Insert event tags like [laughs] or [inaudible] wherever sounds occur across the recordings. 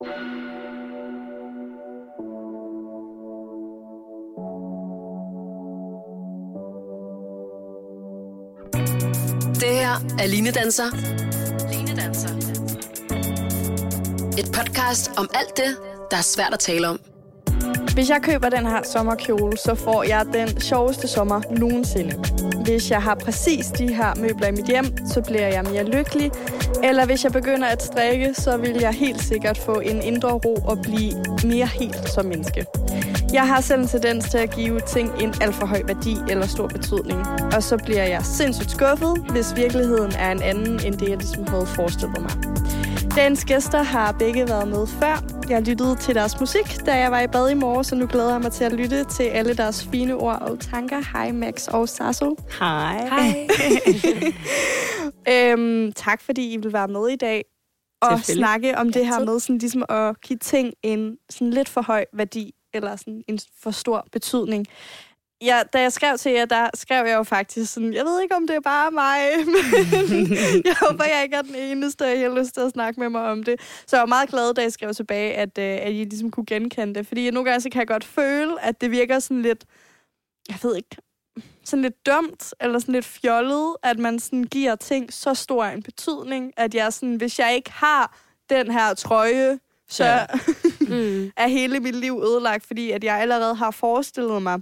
Det her er Line Danser. Line Danser. Et podcast om alt det, der er svært at tale om. Hvis jeg køber den her sommerkjole, så får jeg den sjoveste sommer nogensinde. Hvis jeg har præcis de her møbler i mit hjem, så bliver jeg mere lykkelig. Eller hvis jeg begynder at strikke, så vil jeg helt sikkert få en indre ro og blive mere helt som menneske. Jeg har selv en tendens til at give ting en alt for høj værdi eller stor betydning. Og så bliver jeg sindssygt skuffet, hvis virkeligheden er en anden, end det jeg ligesom havde forestillet mig. Dagens gæster har begge været med før. Jeg lyttede til deres musik, da jeg var i bad i morgen, så nu glæder jeg mig til at lytte til alle deres fine ord og tanker. Hej Max og Sasso. Hej. Hej. [laughs] øhm, tak fordi I vil være med i dag og snakke om det her med sådan, ligesom at give ting en sådan lidt for høj værdi eller sådan en for stor betydning. Ja, da jeg skrev til jer, der skrev jeg jo faktisk sådan, jeg ved ikke, om det er bare mig, [laughs] men [laughs] jeg håber, jeg ikke er den eneste, og jeg har lyst til at snakke med mig om det. Så jeg var meget glad, da jeg skrev tilbage, at, øh, at I ligesom kunne genkende det. Fordi nogle gange så kan jeg godt føle, at det virker sådan lidt, jeg ved ikke, sådan lidt dumt, eller sådan lidt fjollet, at man sådan giver ting så stor en betydning, at jeg sådan, hvis jeg ikke har den her trøje, så Ja. [laughs] mm. er hele mit liv ødelagt, fordi at jeg allerede har forestillet mig,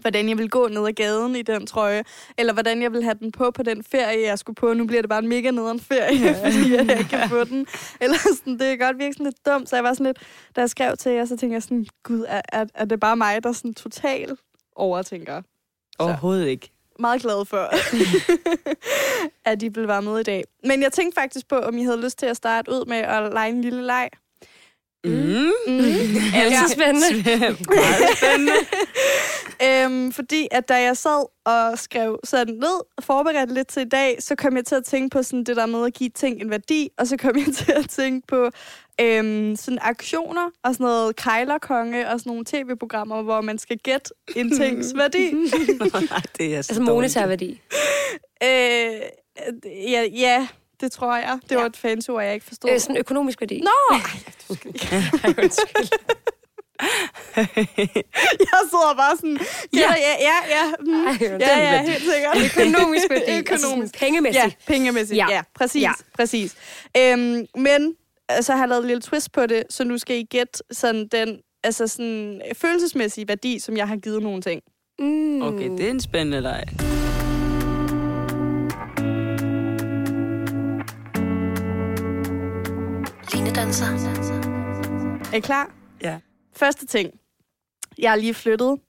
hvordan jeg vil gå ned ad gaden i den trøje, eller hvordan jeg vil have den på på den ferie, jeg skulle på. Nu bliver det bare en mega nederen ferie, ja. [laughs] fordi jeg ikke kan få den. Eller sådan, det kan godt virke sådan lidt dumt, så jeg var sådan lidt, da jeg skrev til jer, så tænkte jeg sådan, gud, er, er, er det bare mig, der sådan totalt overtænker? Overhovedet ikke. meget glad for, [laughs] at I være med i dag. Men jeg tænkte faktisk på, om I havde lyst til at starte ud med at lege en lille leg. Mm. Mm. Altid spændende. Meget spændende. [laughs] Øhm, fordi at da jeg sad og skrev sådan ned og forberedte lidt til i dag, så kom jeg til at tænke på sådan det der med at give ting en værdi, og så kom jeg [laughs] til at tænke på øhm, sådan aktioner og sådan noget kejlerkonge og sådan nogle tv-programmer, hvor man skal gætte en tings [laughs] værdi. Nej, det er så Altså monetær værdi. øh, ja, ja, det tror jeg. Det var Ja. et fancy ord, jeg ikke forstod. Øh, sådan økonomisk værdi. Nå! [laughs] jeg sidder bare sådan, ja, ja, ja, ja, mm, Ej, den ja, ja, værdi. helt sikkert. Økonomisk værdi. Altså sådan Økonomisk. pengemæssigt. Ja, pengemæssigt. Ja, Ja. ja præcis. Ja. Ja. præcis. Øhm, men så har jeg lavet en lille twist på det, så nu skal I gætte sådan den altså sådan følelsesmæssige værdi, som jeg har givet nogle ting. Mm. Okay, det er en spændende leg. Danser. Er I klar? Ja. Første ting. Jeg er lige flyttet.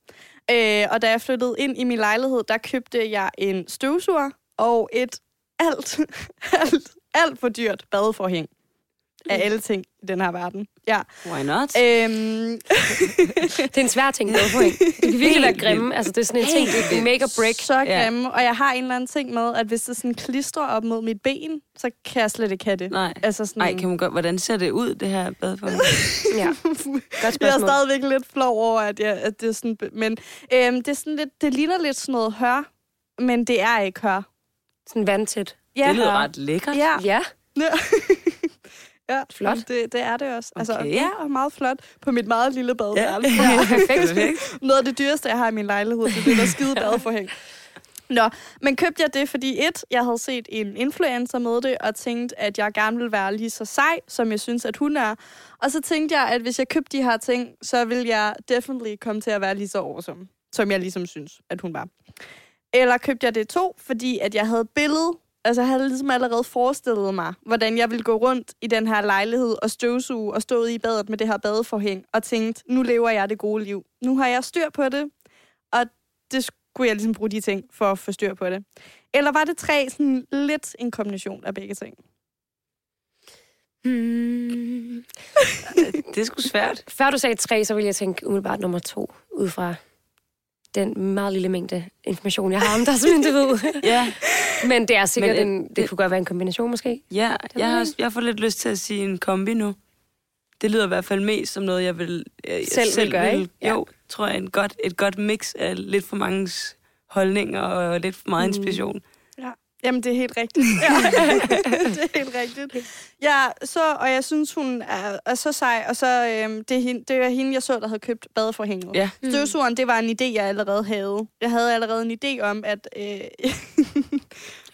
Øh, og da jeg flyttede ind i min lejlighed, der købte jeg en støvsuger og et alt, [laughs] alt, alt for dyrt badeforhæng. Af alle ting i den her verden. Ja. Why not? Øhm, [laughs] Det er en svær ting, point. Det kan virkelig være grimme. Altså, det er sådan en ting, det er make or break. så Ja. grimme. Og jeg har en eller anden ting med, at hvis det sådan klistrer op mod mit ben, så kan jeg slet ikke have det. Nej. Altså sådan, Nej, kan man godt, hvordan ser det ud, det her bad for [laughs] Ja. Godt jeg er spørgsmål. stadigvæk lidt flov over, at, jeg, at det er sådan... Men øhm, det, er sådan lidt, det ligner lidt sådan noget hør, men det er ikke hør. Sådan vandtæt. Ja, Det lyder hør. ret lækkert. Ja, Ja. ja. Ja Flot. Det, det er det også. Altså, Okay. ja, og meget flot på mit meget lille badeværelse. Ja. [laughs] Ja. Perfekt. [laughs] Noget af det dyreste, jeg har i min lejlighed, det er det der skide badeforhæng. Nå, men købte jeg det, fordi et, jeg havde set en influencer med det, og tænkte, at jeg gerne ville være lige så sej, som jeg synes, at hun er. Og så tænkte jeg, at hvis jeg købte de her ting, så ville jeg definitely komme til at være lige så awesome, som jeg ligesom synes, at hun var. Eller købte jeg det to, fordi at jeg havde et billede, altså jeg havde ligesom allerede forestillet mig, hvordan jeg ville gå rundt i den her lejlighed og støvsuge og stå i badet med det her badeforhæng, og tænkte, nu lever jeg det gode liv. Nu har jeg styr på det, og det skulle jeg ligesom bruge de ting for at få styr på det. Eller var det tre sådan lidt en kombination af begge ting? Hmm. [laughs] Det er sgu svært. Før du sagde tre, så ville jeg tænke umiddelbart nummer to, ud fra den meget lille mængde information, jeg har om dig som individ. [laughs] Ja, Men det er sikkert Men, en, det kunne godt være en kombination måske. ja jeg, har, jeg får lidt lyst til at sige en kombi nu. Det lyder i hvert fald mest som noget, jeg vil... Jeg Selv vil gøre, ikke? Ja. Jo, tror jeg, en godt, et godt mix af lidt for mange holdninger og lidt for meget Mm. Jamen, det er helt rigtigt. [laughs] Ja. [laughs] det er helt rigtigt. Ja, så, og jeg synes, hun er, er så sej, og så øhm, det, er hende, det var hende, jeg så, der havde købt badeforhænget. Ja. Støvsugeren, det var en idé, jeg allerede havde. Jeg havde allerede en idé om, at... Øh, [laughs]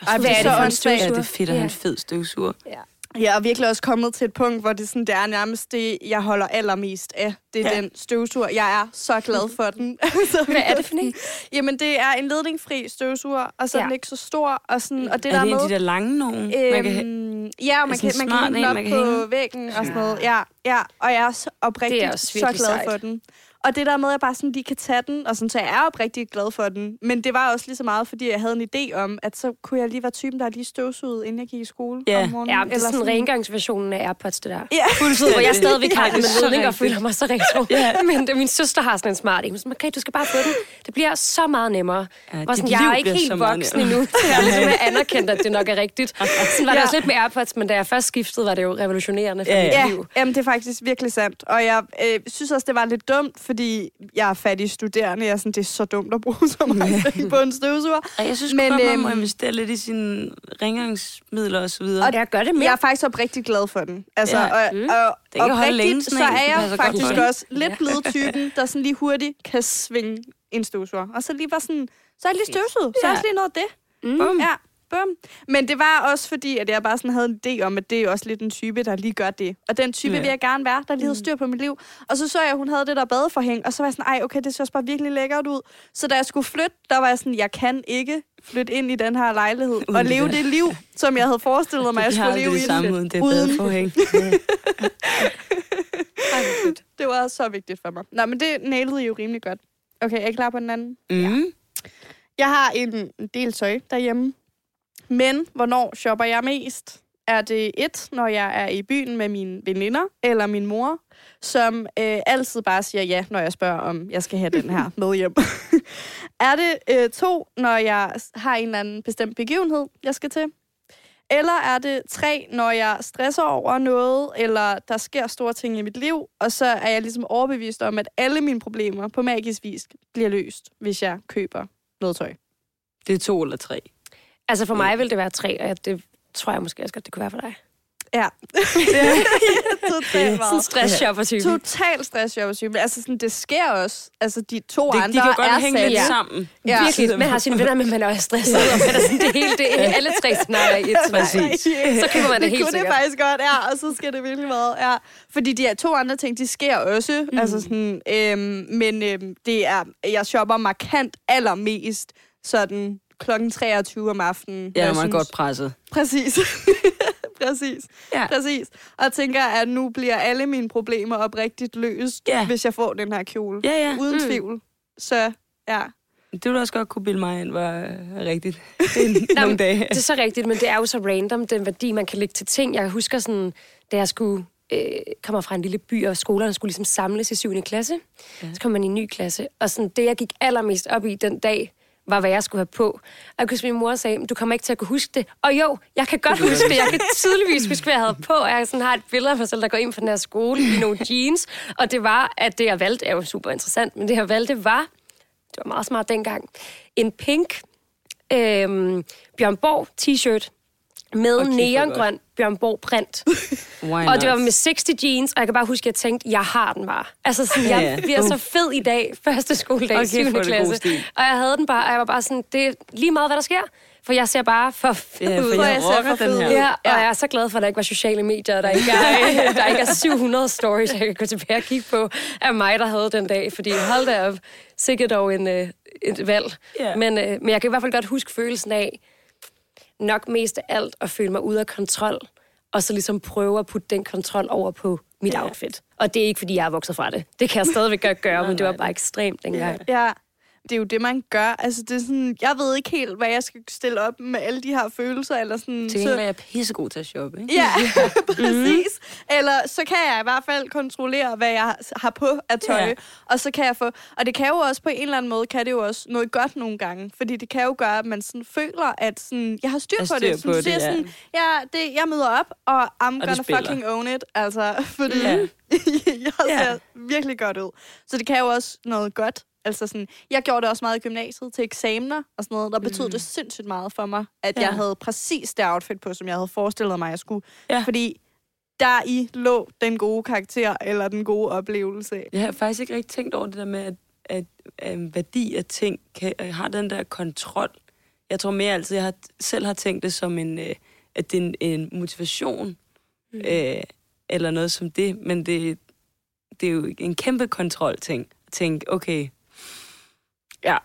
Ej, hvad er det så for en åndssvagt. Ja, støvsuger? det er fedt at have en fed støvsuger. Ja. Jeg er virkelig også kommet til et punkt, hvor det, sådan, det er nærmest det, jeg holder allermest af. Det er Ja. den støvsuger. Jeg er så glad for den. [laughs] Altså, Hvad er det for en? Jamen, det er en ledningfri støvsuger, og så er Ja. den ikke så stor. Og, sådan, og det er der det en med... af de der lange nogen? man kan? Øhm, ja, og man kan, man smart kan hænge en, den op man på hænge. væggen og sådan noget. Ja, ja, og jeg er så oprigtigt er så glad sejt. for den. Og det der med, at jeg bare sådan lige kan tage den, og sådan, så jeg er oprigtigt glad for den. Men det var også lige så meget, fordi jeg havde en idé om, at så kunne jeg lige være typen, der lige støvsugede, inden jeg gik i skole Ja. om morgenen. Ja, det er sådan rengangsversionen af AirPods, det der. Ja. Fuldtid, hvor jeg stadigvæk har Ja, er med ledning og føler mig så retro. Ja. Men det, min søster har sådan en smart en. Hun sådan, okay, du skal bare få den. Det bliver så meget nemmere. Ja, Ja, sådan, jeg er ikke helt voksen endnu. [laughs] til at ligesom anerkendt, at det nok er rigtigt. Sådan var det Ja. også lidt med AirPods, men da jeg først skiftede, var det jo revolutionerende for Ja, mit Ja, liv. jamen, det er faktisk virkelig sandt. Og jeg øh, synes også, det var lidt dumt, fordi jeg er fattig studerende. Jeg er sådan, det er så dumt at bruge [laughs] så meget penge på en støvsuger. Ej, jeg synes Men, godt, man må øhm, investere lidt i sine rengøringsmidler og så videre. Og jeg gør det mere. Jeg er faktisk oprigtigt glad for den. Altså, Ja. og, Mm. og, Den kan længe, oprigtigt, sådan så er jeg faktisk også lidt blevet typen, [laughs] der sådan lige hurtigt kan svinge en støvsuger. Og så lige bare sådan, så er jeg lige støvsuget. Så er jeg lige noget af det. Mm. Ja, bum. Men det var også fordi, at jeg bare sådan havde en idé om, at det er også lidt en type, der lige gør det. Og den type Ja. ja. vil jeg gerne være, der lige havde styr på mit liv. Og så så jeg, at hun havde det der badeforhæng, og så var jeg sådan, ej, okay, det ser også bare virkelig lækkert ud. Så da jeg skulle flytte, der var jeg sådan, jeg kan ikke flytte ind i den her lejlighed Uden og det leve der. det liv, som jeg havde forestillet mig, [laughs] jeg skulle leve det i. samme uden det badeforhæng. [laughs] Det var så vigtigt for mig. Nå, men det nailede I jo rimelig godt. Okay, er I klar på den anden? Mm. Jeg har en del tøj derhjemme. Men hvornår shopper jeg mest? Er det et, når jeg er i byen med mine veninder eller min mor, som øh, altid bare siger ja, når jeg spørger, om jeg skal have den her [laughs] med hjem? [laughs] er det øh, to, når jeg har en eller anden bestemt begivenhed, jeg skal til? Eller er det tre, når jeg stresser over noget, eller der sker store ting i mit liv, og så er jeg ligesom overbevist om, at alle mine problemer på magisk vis bliver løst, hvis jeg køber noget tøj. Det er to eller tre. Altså for mig vil det være tre, og det tror jeg måske også godt, det kunne være for dig. Ja. [laughs] Totalt Sådan stress-shopper-type. Total stressjobbertype. Altså, sådan, det sker også. Altså, de to Det, andre de kan godt er hænge lidt sammen. Ja. Virkelig, man har sine venner, men man er også stresset, og man er sådan, det hele, det er alle tre scenarier i et Præcis. Så køber man det helt kunne sikkert. det faktisk godt, ja, og så skal det virkelig meget, ja. Fordi de her to andre ting, de sker også, mm. altså sådan, øhm, men øhm, det er, jeg shopper markant allermest sådan klokken 23 om aftenen. Ja, man er godt presset. Præcis. [laughs] Præcis. Ja. Præcis. Og tænker, at nu bliver alle mine problemer oprigtigt løst, Ja. hvis jeg får den her kjole. Ja, ja. Uden Mm. tvivl. Så ja. Det ville også godt kunne bilde mig ind, var øh, rigtigt. [laughs] Nogle men dage. Det er så rigtigt, men det er jo så random, den værdi, man kan lægge til ting. Jeg husker sådan, da jeg skulle øh, kommer fra en lille by, og skolerne skulle ligesom samles i 7. klasse. Ja. Så kom man i en ny klasse. Og sådan, det, jeg gik allermest op i den dag, var, hvad jeg skulle have på. Og huske, min mor sagde, du kommer ikke til at kunne huske det. Og jo, jeg kan godt huske det. Jeg kan tydeligvis huske, hvad jeg havde på. Jeg sådan har et billede af mig selv, der går ind på den her skole i nogle [laughs] jeans. Og det var, at det, jeg valgte, er jo super interessant, men det, jeg valgte, var, det var meget smart dengang, en pink øhm, Bjørn Borg t-shirt med Okay, neongrøn Bjørn Borg print. [laughs] Og det var med 60 jeans, og jeg kan bare huske, at jeg tænkte, jeg har den bare. Altså, sådan, jeg bliver så fed i dag, [laughs] første skoledag, Okay, 7. for det god klasse. Og jeg havde den bare, og jeg var bare sådan, det er lige meget, hvad der sker. For jeg ser bare for fed Ja, for ud. jeg jeg ser for den her. Ja, og jeg er så glad for, at der ikke var sociale medier, der ikke er, [laughs] der ikke er 700 stories, jeg kan gå tilbage og kigge på, af mig, der havde den dag. Fordi hold da op, sikkert dog en, øh, et valg. Ja. Men, øh, men jeg kan i hvert fald godt huske følelsen af, nok mest af alt at føle mig ude af kontrol, og så ligesom prøve at putte den kontrol over på mit Ja. outfit. Og det er ikke, fordi jeg er vokset fra det. Det kan jeg stadigvæk godt gøre, men det var bare ekstremt dengang. Ja. Det er jo det, man gør. Altså, det er sådan, jeg ved ikke helt, hvad jeg skal stille op med alle de her følelser. Eller sådan, Til gengæld er jeg pissegod til at shoppe, ikke? Ja, [laughs] [laughs] præcis. Eller så kan jeg i hvert fald kontrollere, hvad jeg har på af tøj. Ja. Og så kan jeg få... Og det kan jo også på en eller anden måde, kan det jo også noget godt nogle gange. Fordi det kan jo gøre, at man sådan føler, at sådan, jeg har styr Jeg på har det. styr Sådan, på så det, jeg, ja. sådan, ja, det, jeg møder op, og I'm du gonna fucking own it. Altså, fordi Ja. [laughs] jeg ser virkelig godt ud. Så det kan jo også noget godt Altså sådan, jeg gjorde det også meget i gymnasiet til eksamener og sådan noget. Der betød mm. det sindssygt meget for mig, at ja. Jeg havde præcis det outfit på, som jeg havde forestillet mig, jeg skulle. Ja. Fordi der i lå den gode karakter, eller den gode oplevelse. Jeg har faktisk ikke rigtig tænkt over det der med, at, at, at værdi af ting kan, øh, har den der kontrol. Jeg tror mere altid, jeg har, selv har tænkt det som en, øh, at det er en, en motivation, mm. øh, eller noget som det, men det, det er jo en kæmpe kontrol-ting. At tænke, okay, ja,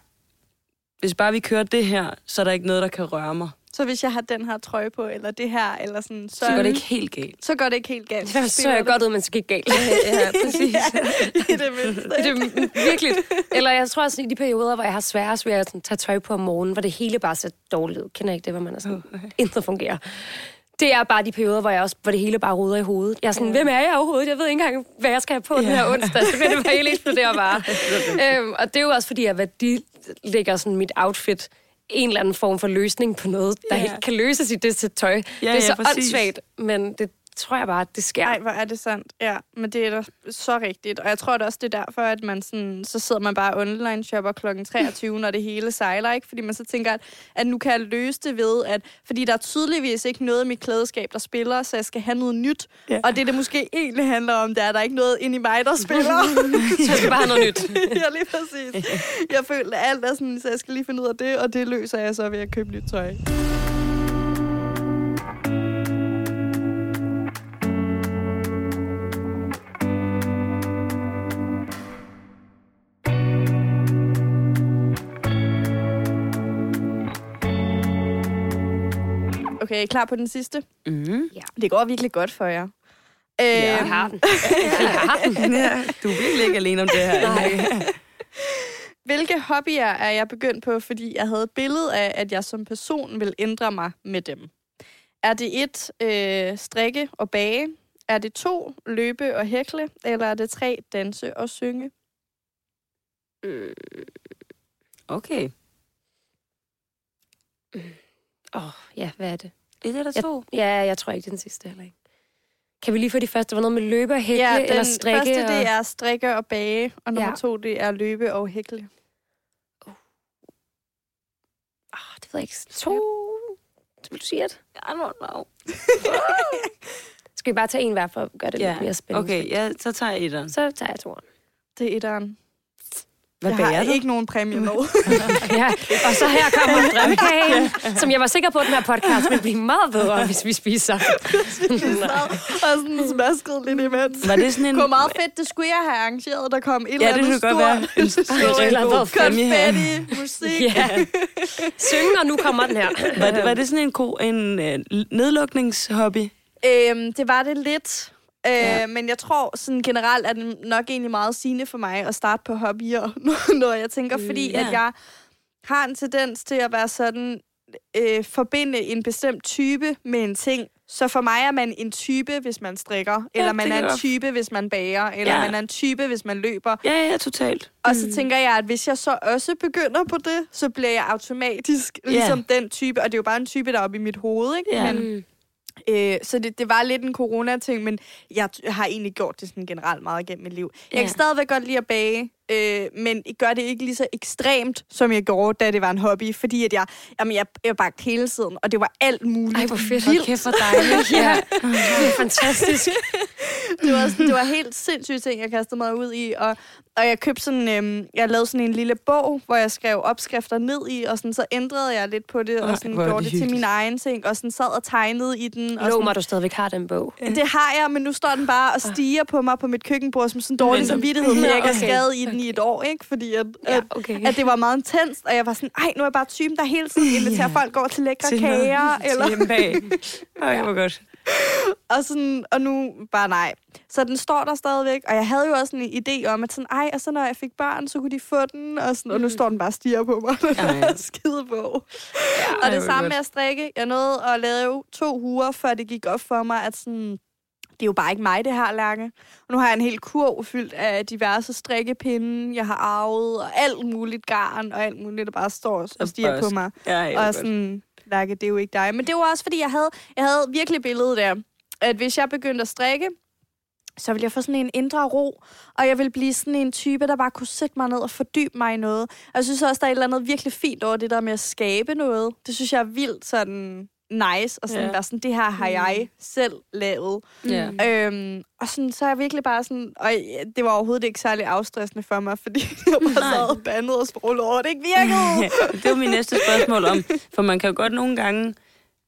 hvis bare vi kører det her, så er der ikke noget, der kan røre mig. Så hvis jeg har den her trøje på, eller det her, eller sådan, så, Så går det ikke helt galt. så går det ikke helt galt. [laughs] Så er jeg godt ud, men så gik galt. [laughs] ja, præcis. [laughs] I det mindste. Det er virkelig. Eller jeg tror også, i de perioder, hvor jeg har sværest ved at sådan, tage tøj på om morgenen, hvor det hele bare ser dårligt ud. Kender ikke det, hvor man er sådan, intet fungerer. Det er bare de perioder, hvor, jeg også, hvor det hele bare ruder i hovedet. Jeg er sådan, hvem er jeg overhovedet? Jeg ved ikke engang, hvad jeg skal have på den her onsdag. Så det bare helt eksplodere bare. [laughs] øhm, og det er jo også fordi, at værdi lægger sådan mit outfit en eller anden form for løsning på noget, der Ja. ikke kan løses i det til tøj. det er ja, så præcis. åndssvagt, men det tror jeg bare, det sker. Nej, hvor er det sandt. Ja, men det er da så rigtigt. Og jeg tror da også, det er derfor, at man sådan, så sidder man bare online shopper klokken 23, når det hele sejler, ikke? Fordi man så tænker, at, at nu kan jeg løse det ved, at fordi der er tydeligvis ikke noget i mit klædeskab, der spiller, så jeg skal have noget nyt. Ja. Og det, det måske egentlig handler om, det er, at der er ikke noget inde i mig, der spiller. [laughs] Så jeg skal bare have noget nyt. [laughs] ja, lige præcis. Jeg føler, at alt er sådan, så jeg skal lige finde ud af det, og det løser jeg så ved at købe nyt tøj. Okay, er I klar på den sidste? Mm. Det går virkelig godt for jer. Jeg Øhm, har den. Jeg har den. [laughs] Ja, du er virkelig ikke alene om det her. Nej. [laughs] Hvilke hobbyer er jeg begyndt på, fordi jeg havde et billede af, at jeg som person vil ændre mig med dem? Er det et, øh, strikke og bage? Er det to, løbe og hækle? Eller er det tre, danse og synge? Okay. Åh, oh, ja, hvad er det? Et eller Jeg- to? Ja, jeg tror ikke, det er den sidste heller ikke. Kan vi lige få de første? Var noget med løbe og hækle, ja, den eller strikke? første, og... det er strikke og bage, og nummer Ja. to, det er løbe og hækle. Oh, det ved jeg ikke. To? Vil du sige et? I don't know. [laughs] Skal vi bare tage en hver for at gøre det Ja, lidt mere spændende? okay, ja, så tager jeg etteren. Så tager jeg toeren. Det er etteren. Hvad jeg har du? ikke nogen præmie med. [laughs] Ja, og så her kommer drømmekagen, som jeg var sikker på, at den her podcast ville blive meget bedre, hvis vi spiser. [laughs] og sådan smasket lidt imens. Var det sådan en... Det var meget fedt, det skulle jeg have arrangeret. Der kom et eller Ja, det andet kunne godt være. stort En [laughs] stort eller andet konfetti, musik. ja. Synge, og nu kommer den her. Var det, var det sådan en, ko, en øh, nedlukningshobby? Øhm, det var det lidt. Øh, Ja. Men jeg tror sådan generelt er det nok egentlig meget sigende for mig at starte på hobbyer, [laughs] når jeg tænker, fordi ja. at jeg har en tendens til at være sådan, øh, forbinde en bestemt type med en ting. Så for mig er man en type, hvis man strikker, eller det man er en type, hvis man bager, eller Ja. man er en type, hvis man løber. Ja, ja, totalt. Og så tænker jeg, at hvis jeg så også begynder på det, så bliver jeg automatisk Ja. ligesom den type. Og det er jo bare en type, der er oppe i mit hoved, ikke? Ja. Men, Mm. Øh, så det, det var lidt en corona-ting, men jeg har egentlig gjort det sådan generelt meget gennem mit liv. Jeg Ja. kan stadigvæk godt lide at bage, øh, men jeg gør det ikke lige så ekstremt, som jeg gjorde, da det var en hobby. Fordi at jeg, jamen jeg, jeg bagte hele tiden, og det var alt muligt. Ej, hvor fedt. Hold kæft, hvor dejligt. [laughs] Ja, det er fantastisk. [laughs] det var, sådan, det var helt sindssyge ting, jeg kastede mig ud i. Og, og jeg købte sådan, øhm, jeg lavede sådan en lille bog, hvor jeg skrev opskrifter ned i, og sådan, så ændrede jeg lidt på det, Ej, og sådan, gjorde det det til min egen ting, og sådan sad og tegnede i den. Og Lov sådan, mig, du stadigvæk har den bog. det har jeg, men nu står den bare og stiger på mig på mit køkkenbord som sådan dårlig samvittighed, for jeg ikke har [laughs] skadet i den i et år, ikke? Fordi at, Ja, at, okay. at det var meget intenst, og jeg var sådan, ej, nu er jeg bare typen, der hele tiden inviterer Ja. folk over til lækre Til noget- kager, til eller hjemme bag. [laughs] Ej, hvor godt. [laughs] Og, sådan, og nu bare nej. Så den står der stadigvæk, og jeg havde jo også en idé om, at sådan, ej, og så når jeg fik børn, så kunne de få den, og, sådan, og nu står den bare og stiger på mig, [laughs] den skide bog. Ja, og det samme med at strikke. Jeg nåede at lave to uger, før det gik op for mig, at sådan, det er jo bare ikke mig, det her, Lærke. Og nu har jeg en hel kurv fyldt af diverse strikkepinde, jeg har arvet, og alt muligt garn, og alt muligt, der bare står og stiger på mig. Ja, Og sådan, Lærke, det er jo ikke dig. Men det var også, fordi jeg havde, jeg havde virkelig billedet der, at hvis jeg begyndte at strikke, så ville jeg få sådan en indre ro, og jeg vil blive sådan en type, der bare kunne sætte mig ned og fordybe mig i noget. Og jeg synes også, der er et eller andet virkelig fint over det der med at skabe noget. Det synes jeg er vildt sådan nice, og sådan ja. være sådan, det her har jeg selv lavet. Ja. Øhm, og sådan, så er jeg virkelig bare sådan, og det var overhovedet ikke særlig afstressende for mig, fordi [laughs] jeg bare sad og bandede og sprolede over, det ikke virkede. [laughs] det var min næste spørgsmål om, for man kan jo godt nogle gange,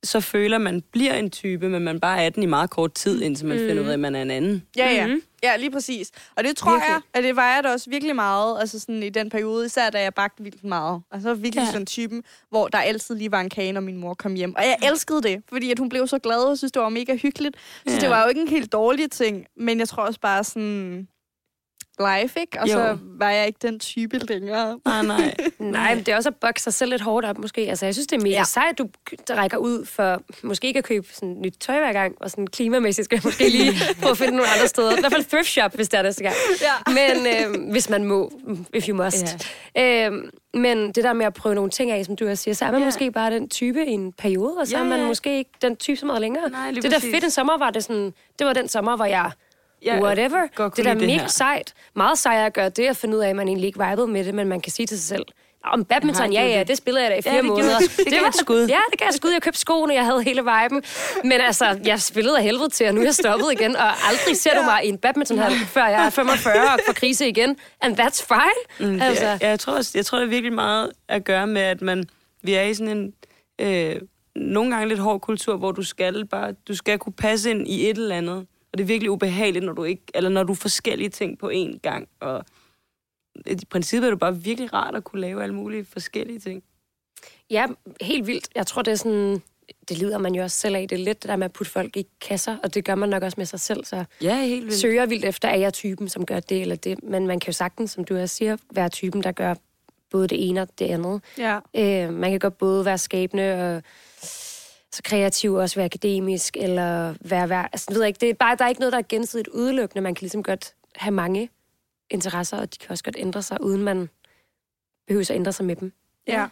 så føler man bliver en type, men man bare er den i meget kort tid, indtil man mm. finder ud af, at man er en anden. Ja, ja. Mhm. Ja, lige præcis. Og det tror Virkelig. jeg, at det var jeg da også virkelig meget, altså sådan i den periode, især da jeg bagte vildt meget. Altså var virkelig ja. sådan typen, hvor der altid lige var en kage, når min mor kom hjem. Og jeg elskede det, fordi at hun blev så glad, og synes, det var mega hyggeligt. Så Ja. det var jo ikke en helt dårlig ting, men jeg tror også bare sådan life, ikke? Og Jo. så var jeg ikke den type længere. Nej, nej. [laughs] Nej, men det er også at bokse sig selv lidt hårdt op, måske. Altså, jeg synes, det er mega ja. Sejt, du rækker ud for måske ikke at købe sådan nyt tøj hver gang, og sådan klimamæssigt skal jeg måske lige [laughs] prøve at finde nogle andre steder. I hvert fald thrift shop, hvis det er næste gang. Ja. Men øh, hvis man må, if you must. Ja. Øh, men det der med at prøve nogle ting af, som du også siger, så er man Ja. måske bare den type i en periode, og så Ja, er man ja. måske ikke den type så meget længere. Nej, det der fedt en sommer var det sådan, det var den sommer, hvor jeg Ja, whatever. godt Det er da det mega her. sejt. Meget sejt at gøre det, at finde ud af, at man egentlig ikke vibede med det, men man kan sige til sig selv, om badminton, Jeg ja, ja, det. det spillede jeg da i fire det gjorde måneder. du. Det gav et skud. Ja, det gav et skud. Jeg købte skoene, jeg havde hele viben. Men altså, jeg spillede af helvede til, og nu er jeg stoppet igen. Og aldrig ser du mig i en badmintonhal, før jeg er 45 og får krise igen. And that's fine. Mm, altså, ja, jeg, tror, jeg tror, det er virkelig meget at gøre med, at man, vi er i sådan en øh, nogle gange lidt hård kultur, hvor du skal bare, du skal kunne passe ind i et eller andet. Og det er virkelig ubehageligt, når du ikke, eller når du er forskellige ting på én gang. Og i princippet er det bare virkelig rart at kunne lave alle mulige forskellige ting. ja, helt vildt. Jeg tror, det er sådan... Det lider man jo også selv af. Det er lidt det der med at putte folk i kasser, og det gør man nok også med sig selv. Så Ja, helt vildt. søger vildt efter, er jeg typen, som gør det eller det. Men man kan jo sagtens, som du også siger, være typen, der gør både det ene og det andet. Ja. Øh, man kan godt både være skabende og så kreativ, også være akademisk, eller være... være altså, jeg ikke, det er bare, der er ikke noget, der er gensidigt udelukkende. Man kan ligesom godt have mange interesser, og de kan også godt ændre sig, uden man behøver at ændre sig med dem. Ja.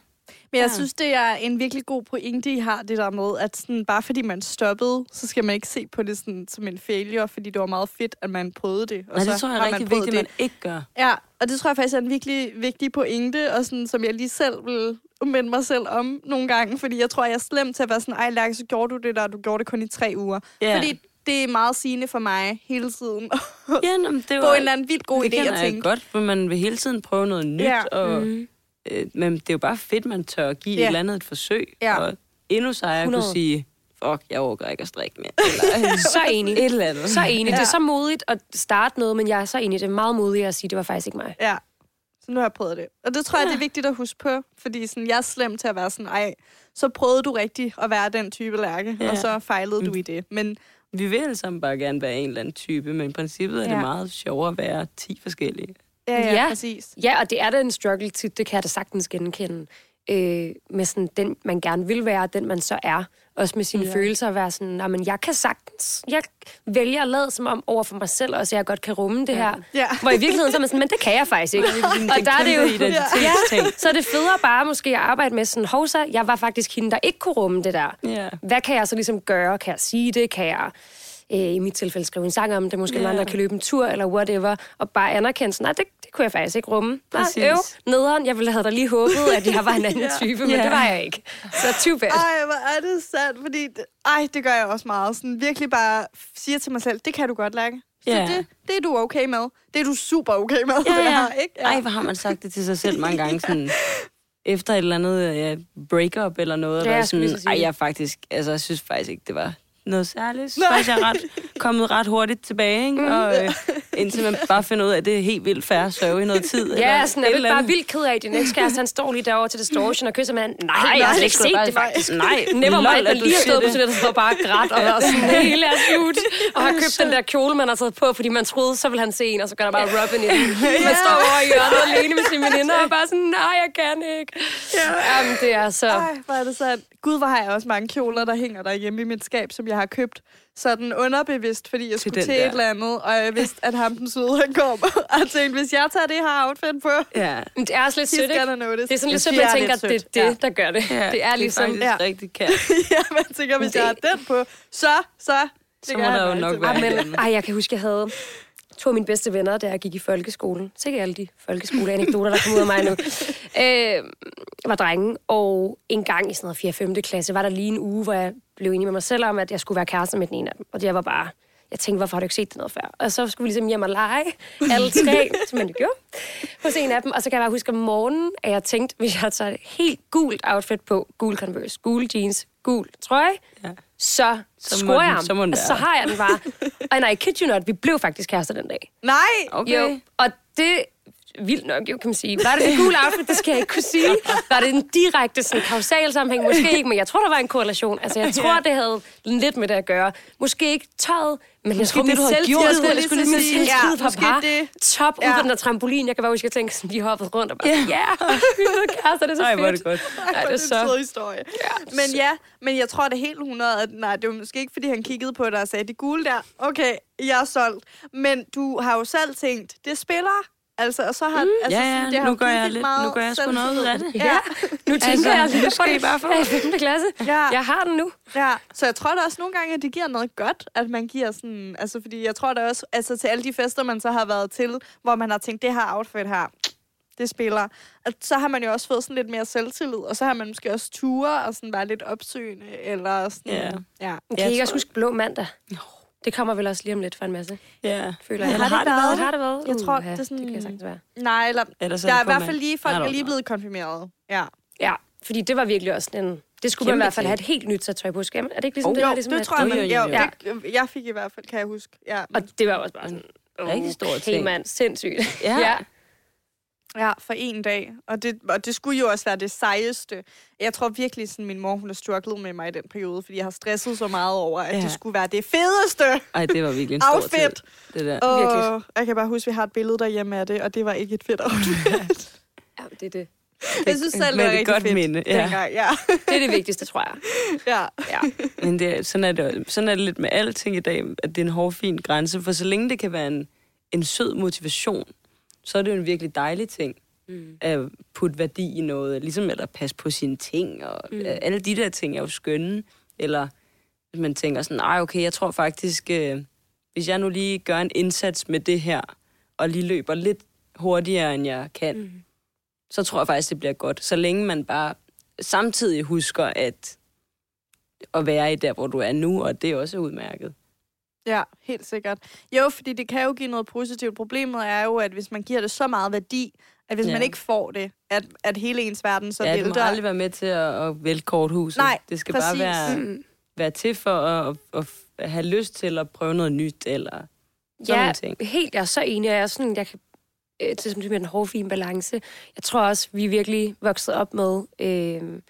Men jeg Ja. synes, det er en virkelig god pointe, I har, det der med, at sådan, bare fordi man stoppede, så skal man ikke se på det sådan, som en failure, fordi det var meget fedt, at man prøvede det. Og Nej, så det tror jeg er man rigtig prøvet vigtigt, at det. man ikke gør. Ja, og det tror jeg faktisk er en virkelig vigtig pointe, og sådan, som jeg lige selv vil minde mig selv om nogle gange, fordi jeg tror, jeg er slem til at være sådan, ej Lærke, så gjorde du det der, du gjorde det kun i tre uger. Ja. Fordi det er meget sigende for mig hele tiden. Ja, nå, det [laughs] Få var, en eller anden vildt god det idé jeg tænke. godt, for man vil hele tiden prøve noget nyt, Ja. og, Mm. Øh, men det er jo bare fedt, man tør at give Ja. et eller andet et forsøg, Ja. og endnu sejere at 100. kunne sige, fuck, jeg overgår ikke at strikke mere. Eller, [laughs] Så enig. et eller andet. Så enig. Ja. Det er så modigt at starte noget, men jeg er så enig. Det er meget modigt at sige, det var faktisk ikke mig. Ja. Så nu har jeg prøvet det. Og det tror jeg, det er vigtigt at huske på, fordi sådan, jeg er slem til at være sådan, ej, så prøvede du rigtigt at være den type lærke, Ja. og så fejlede du i det. Men Vi vil alle sammen bare gerne være en eller anden type, men i princippet er det Ja. meget sjovere at være 10 forskellige. Ja, ja, Ja. præcis. Ja, og det er da en struggle til, det kan jeg da sagtens genkende. Øh, med sådan den, man gerne vil være, den man så er. Også med sine Ja. ja. følelser at være sådan, "Nå, men jeg kan sagtens, jeg vælger at lade som om over for mig selv, også jeg godt kan rumme det her. Ja. Hvor i virkeligheden så er man sådan, men det kan jeg faktisk ikke. [laughs] og der er det jo, identitetsting. så er det federe bare måske at arbejde med sådan, hovsa, jeg var faktisk hende, der ikke kunne rumme det der. Ja. Hvad kan jeg så ligesom gøre? Kan jeg sige det? Kan jeg øh, i mit tilfælde skrive en sang om det? Måske Ja. yeah. andre kan løbe en tur eller whatever. Og bare anerkende sådan, nej, det, det kunne jeg faktisk ikke rumme. Nej, øv, nederen. Jeg ville have da lige håbet, at jeg var en anden [laughs] Ja. type, men Ja. det var jeg ikke. Så too bad. Ej, hvor er det sandt, fordi... Det, ej, det gør jeg også meget. Sådan virkelig bare siger til mig selv, det kan du godt, Lærke. Så Ja. det, det er du okay med. Det er du super okay med, Ja, [laughs] det ja. her, ikke? Ej, hvor har man sagt det til sig selv mange gange, sådan, [laughs] efter et eller andet ja, breakup eller noget, Ja, ja, jeg der sådan, så sige ej, jeg faktisk, altså, jeg synes faktisk ikke, det var noget særligt. Jeg synes faktisk, jeg er ret, kommet ret hurtigt tilbage, ikke? Mhm. Og, øh, indtil man bare finder ud af, at det er helt vildt færre at sørge i noget tid. Ja, sådan, er et du ikke eller bare andet. vildt ked af, at din ekskæreste, han står lige derovre til distortion og kysser med nej, nej, jeg har slet ikke set jeg det bare- faktisk. Nej, [laughs] Never mind, at lige har stået på det. toilettet og bare grædt og været sådan, er slut. [laughs] Og har købt den der kjole, man har taget på, fordi man troede, så ville han se en, og så gør der bare rubben i den. [laughs] Man står over i hjørnet alene med sine veninder og bare sådan, nej, jeg kan ikke. Jamen, det er så... Ej, hvor er det sandt. Gud, hvor har jeg også mange kjoler, der hænger derhjemme i mit skab, som jeg har købt sådan underbevidst, fordi jeg skulle den til, der. et eller andet, og jeg vidste, at ham den søde, han kom. Og [laughs] jeg tænkte, hvis jeg tager det her outfit på, Ja. Men det er også lidt sødt, ikke? Det er sådan lidt Jeg sødt, er tænker, at det er det, der gør det. ja. Det er ligesom... Det er faktisk Ja. rigtig kært. [laughs] ja, man tænker, hvis det- jeg har den på, så, så Så kan må der jo nok være. men, ej, jeg kan huske, jeg havde to af mine bedste venner, da jeg gik i folkeskolen. Sikkert alle de folkeskoleanekdoter, der kom ud af mig nu. [laughs] Øh, var drenge, og en gang i sådan noget 4. 5. klasse, var der lige en uge, hvor jeg blev enig med mig selv om, at jeg skulle være kæreste med den ene af dem. Og det var bare, jeg tænkte, hvorfor har du ikke set det noget før? Og så skulle vi ligesom hjem og lege, alle [laughs] tre, som man gjorde, hos en af dem. Og så kan jeg bare huske om morgenen, at jeg tænkte, hvis jeg tager et helt gult outfit på, gul Converse, gul jeans, gul trøje, Ja. så, Så scorer jeg ham. så altså, så har jeg den bare. Og nej, kid you not, vi blev faktisk kærester den dag. Nej! Okay. Jo, og det vildt nok, jo, kan man sige. Var det det gule outfit, det skal jeg ikke kunne sige. Var det en direkte sådan, kausal sammenhæng? Måske ikke, men jeg tror, der var en korrelation. Altså, jeg tror, det havde lidt med det at gøre. Måske ikke tøjet, men jeg tror, det, mit du havde gjort, jeg skulle lige sige, ja, det. det. top ud Ja. på den der trampolin. Jeg kan bare huske, at jeg tænkte, sådan, de hoppede rundt og bare, ja, yeah, vi er blevet kærester, det er så Ej, fedt. er det godt. Ja, det er det er så... en sød historie. Ja, men ja, men jeg tror det helt 100, at nej, det var måske ikke, fordi han kiggede på dig og sagde, de gule der, okay, jeg er solgt. Men du har jo selv tænkt, det spiller. Altså, og så har, mm, altså, Ja, ja, sådan, det har nu gør jeg lidt- meget nu gør jeg sgu noget ud af det. Ja, Nu tænker Altså, jeg, nu skal I bare få. Jeg er i 5. klasse. Ja. Jeg har den nu. ja. Så jeg tror da også nogle gange, at det giver noget godt, at man giver sådan, altså fordi jeg tror da også, altså til alle de fester, man så har været til, hvor man har tænkt, det her outfit her, det spiller. At så har man jo også fået sådan lidt mere selvtillid, og så har man måske også ture og sådan være lidt opsøgende, eller sådan, Ja. ja. Kan Jeg også tror- huske blå mandag? Det kommer vel også lige om lidt for en masse, Ja. føler jeg. Har det været? Har det været? Jeg tror, Uha, det er sådan- Det kan jeg sagtens være. Nej, eller Ellers der er i hvert fald lige, folk er lige blevet konfirmeret. Ja. Ja, fordi det var virkelig også en... Det skulle man Kæmpe i hvert fald have et helt nyt sæt tøj på. Skal man? Er det ikke ligesom Oh, det? Jo, ligesom det tror jeg, man, jo, jo. Det, jeg fik i hvert fald, kan jeg huske. Ja, Og det var også bare sådan... Rigtig stor okay, ting. mand, sindssygt. Ja. [laughs] ja. Ja for en dag. Og det, og det skulle jo også være det sejeste. Jeg tror virkelig, sådan, min mor hun har strugglet med mig i den periode, fordi jeg har stresset så meget over, at Ja. det skulle være det fedeste Ej, det var virkelig en stor outfit. tid. Det der. Og Virkelig. jeg kan bare huske, at vi har et billede derhjemme af det, og det var ikke et fedt outfit. [laughs] ja, det er det. jeg synes selv, det var det rigtig godt fedt minde, ja. dengang. Ja. Det er det vigtigste, tror jeg. ja. Ja. Men det, sådan, er det, sådan er det lidt med alting i dag, at det er en hård, fin grænse. For så længe det kan være en, en sød motivation, så er det jo en virkelig dejlig ting Mm. at putte værdi i noget. Ligesom at passe på sine ting, og mm. alle de der ting er jo skønne. Eller hvis man tænker sådan, nej okay, jeg tror faktisk, øh, hvis jeg nu lige gør en indsats med det her, og lige løber lidt hurtigere, end jeg kan, mm. så tror jeg faktisk, det bliver godt. Så længe man bare samtidig husker at, at være i der, hvor du er nu, og det er også udmærket. Ja, helt sikkert. Jo, fordi det kan jo give noget positivt. Problemet er jo, at hvis man giver det så meget værdi, at hvis Ja. ja. man ikke får det, at, at hele ens verden så ja, du må vælter. aldrig være med til at, at vælte korthuset. Nej, det skal præcis. bare være, Mm. være til for at, at, at have lyst til at prøve noget nyt, eller sådan Ja, nogle ting. helt. Jeg er så enig, jeg er sådan, jeg kan øh, til som det med den hårde, fine balance. Jeg tror også, vi er virkelig vokset op med, øh,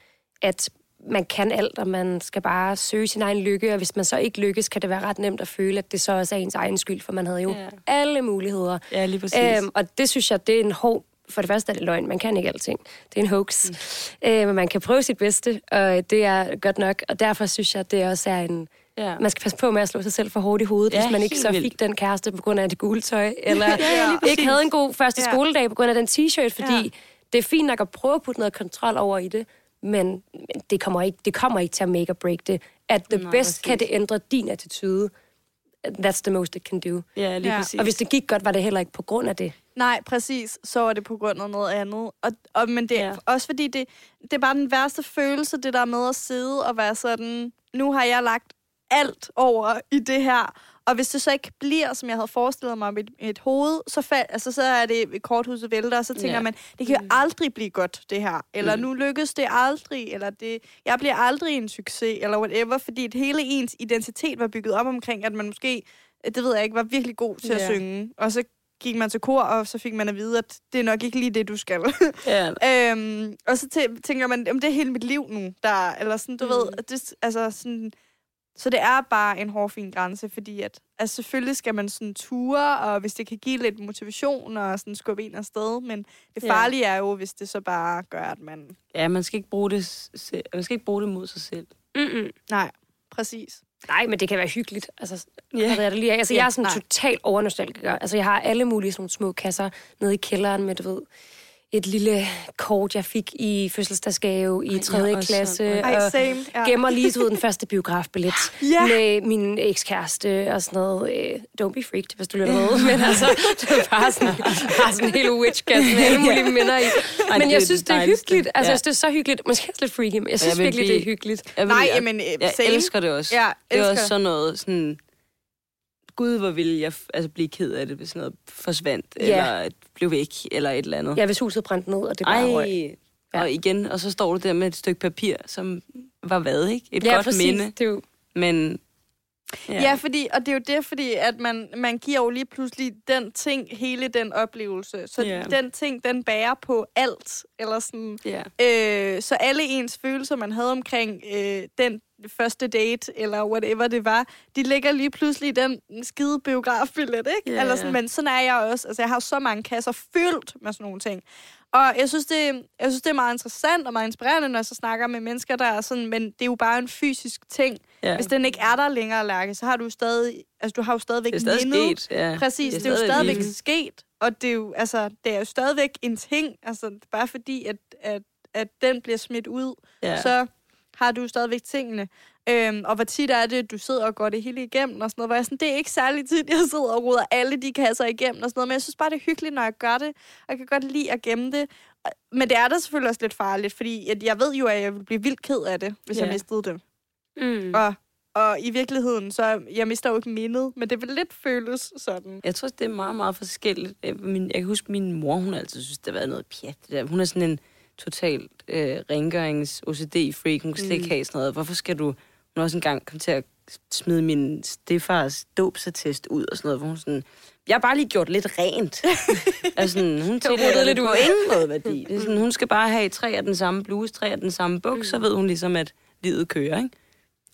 at man kan alt, og man skal bare søge sin egen lykke, og hvis man så ikke lykkes, kan det være ret nemt at føle, at det så også er ens egen skyld, for man havde jo Ja. alle muligheder. Ja, lige præcis. Øhm, og det synes jeg, det er en hård... For det første er det løgn. Man kan ikke alting. Det er en hoax. Mm. Øh, men man kan prøve sit bedste, og det er godt nok. Og derfor synes jeg, det også er en... ja. Man skal passe på med at slå sig selv for hårdt i hovedet, Ja, hvis man ikke så vildt. fik den kæreste på grund af det gule tøj, [laughs] eller ja, lige ikke havde en god første Ja. skoledag på grund af den t-shirt, fordi Ja. det er fint nok at prøve at putte noget kontrol over i det, men det kommer ikke, det kommer ikke til at make or break det. At the Nej, best kan præcis. det ændre din attitude. That's the most it can do. ja, lige Ja. præcis. Og hvis det gik godt, var det heller ikke på grund af det. Nej, præcis. Så er det på grund af noget andet. Og, og, men det er ja. også fordi, det, det er bare den værste følelse, det der med at sidde og være sådan, nu har jeg lagt alt over i det her. Og hvis det så ikke bliver, som jeg havde forestillet mig med et, et hoved, så, fald, altså, så er det korthuset vælter, og så tænker ja. man, det kan jo aldrig blive godt, det her. Eller Mm. nu lykkes det aldrig, eller det, jeg bliver aldrig en succes, eller whatever, fordi at hele ens identitet var bygget op omkring, at man måske, det ved jeg ikke, var virkelig god til at Ja. synge. Og så gik man til kor, og så fik man at vide, at det er nok ikke lige det, du skal. ja, [laughs] øhm, og så tæ- tænker man, om det er hele mit liv nu, der, eller sådan, du mm. ved, at det, altså sådan, så det er bare en hård, fin grænse, fordi at, altså selvfølgelig skal man sådan ture, og hvis det kan give lidt motivation, og sådan skubbe en afsted, men det Ja. farlige er jo, hvis det så bare gør, at man... ja, man skal ikke bruge det, se- man skal ikke bruge det mod sig selv. Mm-mm. Nej, præcis. Nej, men det kan være hyggeligt. Altså, Ja. yeah. jeg, det lige altså, Ja, jeg er sådan nej. total overnostalgiker. Altså, jeg har alle mulige sådan små kasser nede i kælderen med, du ved, et lille kort, jeg fik i fødselsdagsgave i Ej, 3. jeg er også klasse. Ej, og same. Ja. gemmer lige ud den første biografbillet [gasps] Ja. med min ekskæreste og sådan noget. Øh, don't be freaked, hvis du lytter med. [laughs] Men altså, det var bare sådan, bare sådan en hel witch-kasse med alle [laughs] mulige minder i. Ej, Men det jeg er synes, det er hyggeligt. Altså, jeg synes, det er så hyggeligt. Måske også lidt freaky, men jeg synes vil virkelig, blive- det er hyggeligt. Jeg, vil- Nej, jeg, men, øh, jeg same. elsker det også. Ja, det er elsker også sådan noget, sådan... Gud, hvor ville jeg altså, blive ked af det, hvis noget forsvandt, Ja. eller at blev væk, eller et eller andet. Ja, hvis huset brændte ned, og det bare røg. Ej, og igen, og så står du der med et stykke papir, som var hvad, ikke? Et Ja, godt præcis. minde, Det er jo men... Ja. ja, fordi, og det er jo det, fordi at man, man giver jo lige pludselig den ting, hele den oplevelse. Så Ja. den ting, den bærer på alt. Eller sådan, ja. øh, så alle ens følelser, man havde omkring øh, den første date, eller whatever det var, de ligger lige pludselig den skide biografbillet, ikke? Ja, Eller sådan, ja. men sådan er jeg også. Altså, jeg har så mange kasser fyldt med sådan nogle ting. Og jeg synes, det, jeg synes, det er meget interessant og meget inspirerende, når jeg så snakker med mennesker, der er sådan, men det er jo bare en fysisk ting. ja. Hvis den ikke er der længere, Lærke, så har du stadig, altså du har jo stadigvæk det er stadig mindet. sket. Ja. Præcis, det er, jo stadig stadigvæk vildt. sket, og det er jo, altså, det er jo stadigvæk en ting, altså bare fordi, at, at, at den bliver smidt ud, ja. så har du stadigvæk tingene. Øhm, og hvor tit er det, du sidder og går det hele igennem og sådan noget, hvor jeg er sådan, det er ikke særlig tit, jeg sidder og ruder alle de kasser igennem og sådan noget, men jeg synes bare, det er hyggeligt, når jeg gør det, og jeg kan godt lide at gemme det. Men det er da selvfølgelig også lidt farligt, fordi at jeg ved jo, at jeg vil blive vildt ked af det, hvis Ja. jeg mistede det. Mm. Og, og i virkeligheden, så jeg mister jo ikke mindet, men det vil lidt føles sådan. Jeg tror, det er meget, meget forskelligt. Øh, Min, jeg kan huske, min mor, hun altid synes, det var noget pjat. det der. Hun er sådan en totalt øh, rengørings-OCD-freak. Hun kan slet ikke have sådan noget. Hvorfor skal du... Hun også engang kom til at smide min stefars dåbsattest ud og sådan noget, hvor hun sådan... Jeg har bare lige gjort lidt rent. [laughs] altså, sådan, hun det lidt på ingen måde værdi. Det er sådan, hun skal bare have tre af den samme bluse, tre af den samme buks, så ved hun ligesom, at livet kører, ikke?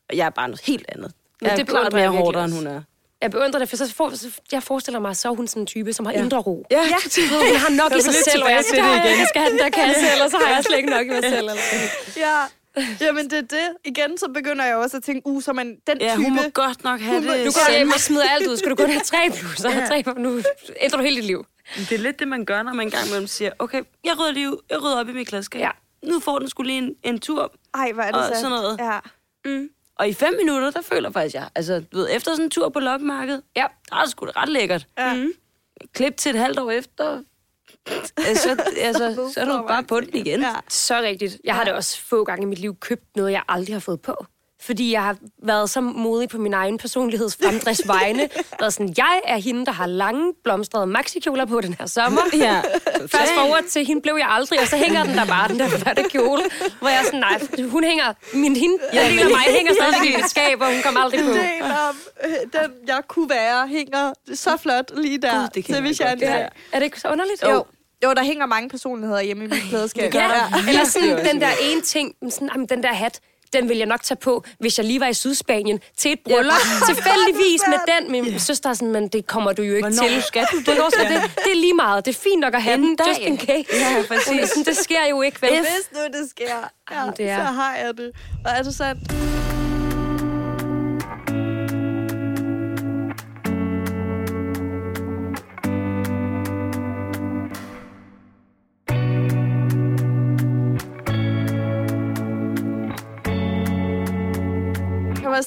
Og jeg er bare noget helt andet. Men Jeg er det klart beundrer jeg mere hårdere, end hun er. Jeg beundrer det, for så for, så jeg forestiller mig, så er hun sådan en type, som har Ja. indre ro. Ja, Ja, hun har nok i sig selv, og jeg skal, til det igen. jeg skal have den der kasse, ellers så har jeg slet ikke nok i mig selv. Eller. Ja, jamen det er det. Igen, så begynder jeg også at tænke, uh, så man den Ja, type... hun må godt nok have Hun det. Du går hjem og smider alt ud. Skal du kun have tre bluser? Ja. Tre, nu ændrer du hele dit liv. Det er lidt det, man gør, når man engang imellem siger, okay, jeg rydder lige ud, jeg rydder op i mit klaskab. Ja. Nu får den skulle lige en, en tur. Ej, hvor er det Og sandt. sådan noget. Ja. Mm. Og i fem minutter, der føler faktisk, jeg, altså, du ved, efter sådan en tur på loppemarkedet, Ja. der er det sgu da ret lækkert. Ja. Mm. Klip til et halvt år efter, altså, altså, så er du bare på den igen. Ja. Så rigtigt. Jeg har da også få gange i mit liv købt noget, jeg aldrig har fået på. Fordi jeg har været så modig på min egen personlighedsfremdrifts vegne. [laughs] Været sådan, jeg er hende, der har lange blomstrede maxikjoler på den her sommer. [laughs] Ja. Fast forward til, hende blev jeg aldrig, og så hænger den der bare, den der flotte kjole. Hvor jeg er sådan, nej, hun hænger, min hende, jeg ligner mig, hænger stadig i mit skab, og hun kommer aldrig på. En del om øh, den, jeg kunne være, hænger så flot lige der. Gud, det kan jeg hvis jeg ja. Ja. Er det ikke så underligt? Jo. jo, der hænger mange personligheder hjemme i mit klædeskab. Ja, eller sådan den der ene ting, sådan, jamen, den der hat, den vil jeg nok tage på, hvis jeg lige var i Sydspanien til et bryllup. Ja. Tilfældigvis med den. Min søster er sådan, men det kommer du jo ikke Hvornår til. skal du det? Hvornår skal det? Det er lige meget. Det er fint nok at have En den, dag. just in case. Ja, præcis. [laughs] Det sker jo ikke, vel? Hvis nu det sker, ja, det er- så har jeg det. Og er det sandt?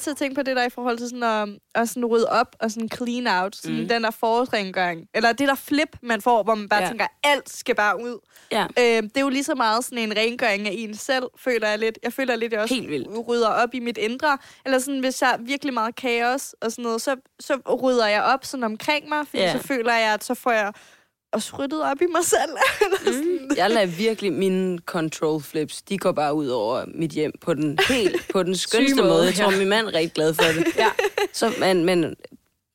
Også til at tænke på det der i forhold til sådan at, at sådan rydde op og sådan clean out. Sådan Mm. den der forårsrengøring. Eller det der flip, man får, hvor man bare Ja. tænker, alt skal bare ud. Ja. Øh, det er jo lige så meget sådan en rengøring af en selv, føler jeg lidt. Jeg føler lidt, jeg også Helt vildt. rydder op i mit indre. Eller sådan, hvis jeg er virkelig meget kaos og sådan noget, så, så rydder jeg op sådan omkring mig, fordi Ja. så føler jeg, at så får jeg også ryddet op i mig selv. [laughs] Eller sådan. Jeg lader virkelig mine control flips, de går bare ud over mit hjem på den [laughs] helt, på den skønste måde. Jeg tror, ja. min mand er rigtig glad for det. [laughs] Ja. Så, men, men